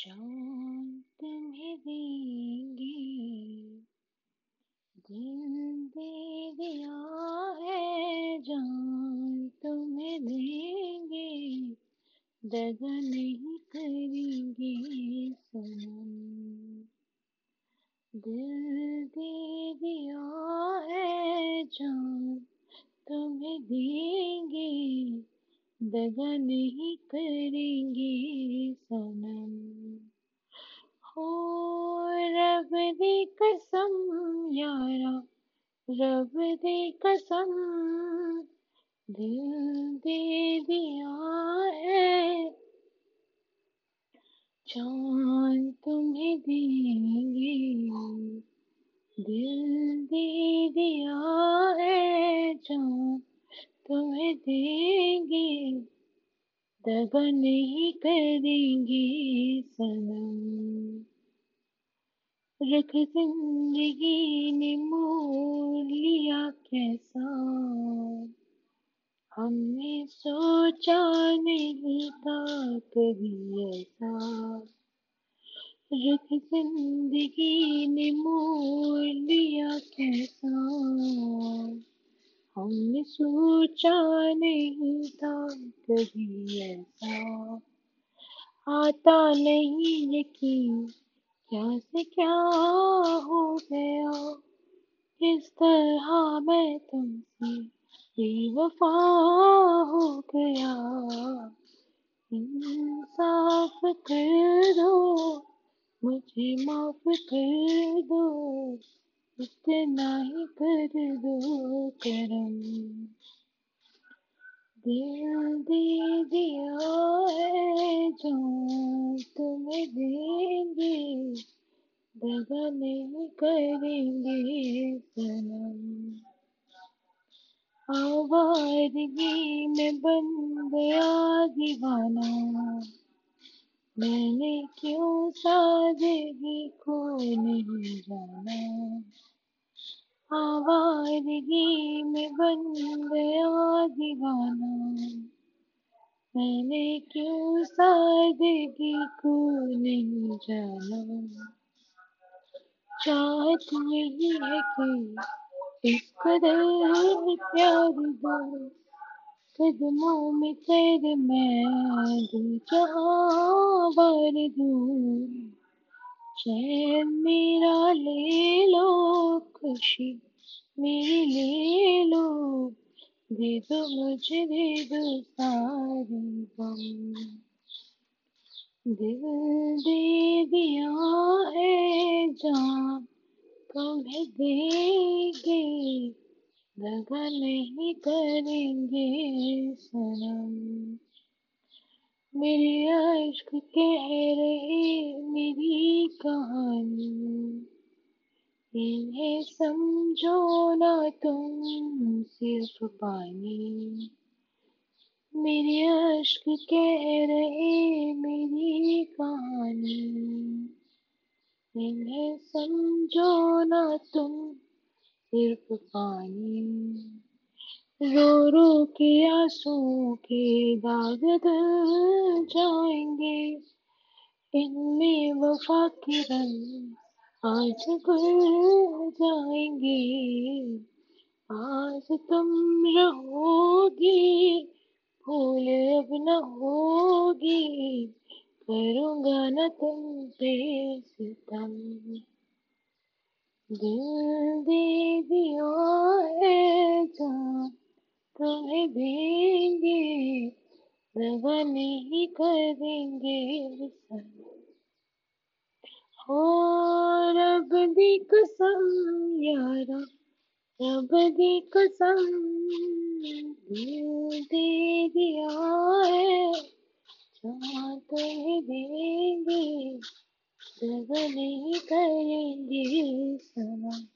जान तुम्हें देंगे दिल दे दिया है जान तुम्हें देंगे दगा नहीं करेंगे सनम दिल दे दिया है जान तुम्हें देंगे दगा नहीं करेंगे सनम हो रब दी कसम यारा रब दी कसम, दिल दे दिया है। जान तुम्हें देंगे, दिल दे दिया है। जान तुम्हें देंगे दगा नहीं करेंगे सनम। रख ज़िंदगी ने मोड़ लिया कैसा? हमने सोचा नहीं था कभी ऐसा। रख ज़िंदगी ने मोड़ लिया कैसा? हमने सोचा नहीं था कभी ऐसा। आता नहीं यकीन क्या से क्या हो गया? किस तरह मैं तुमसे बेवफा हो गया? इंसाफ कर दो, मुझे माफ़ कर दो, इतना ही कर दो करम। दिल दे दिया है जो देंगे दगा नहीं करेंगे सनम। आवारगी में बन गया दीवाना मैंने क्यों सादगी को नहीं जाना? आवारगी में बन गया दीवाना मैंने क्यों सादगी को नहीं जाना? चाहत है कि इस कदर प्यार दो। कदमों में मैं जहाँ बार दूँ। चैन मेरा ले लो, खुशी मेरी ले लो। दे दो मुझे दे दो सारी गम दिल दे दिया है तुम्हें देंगे दगा नहीं करेंगे सनम। मेरे अश्क कह रहे मेरी कहानी। इन्हें समझो ना तुम, सिर्फ़ पानी। मेरे अश्क कह रहे मेरी कहानी। इन्हें समझो ना तुम, सिर्फ़ पानी। रो रो के आँसू के दाग जाएँगे। इनमें वफा के रंग आज गुल जाएँगे। आज तुम रहोगी, भूल अब न होगी। करूँगा न तुम पे सितम दिल दे दिया है तुम्हें देंगे दगा नहीं करेंगे हो रब दी कसम यारा रब दी कसम दिल दे दिया है जहाँ कर देंगे दगा नहीं करेंगे सनम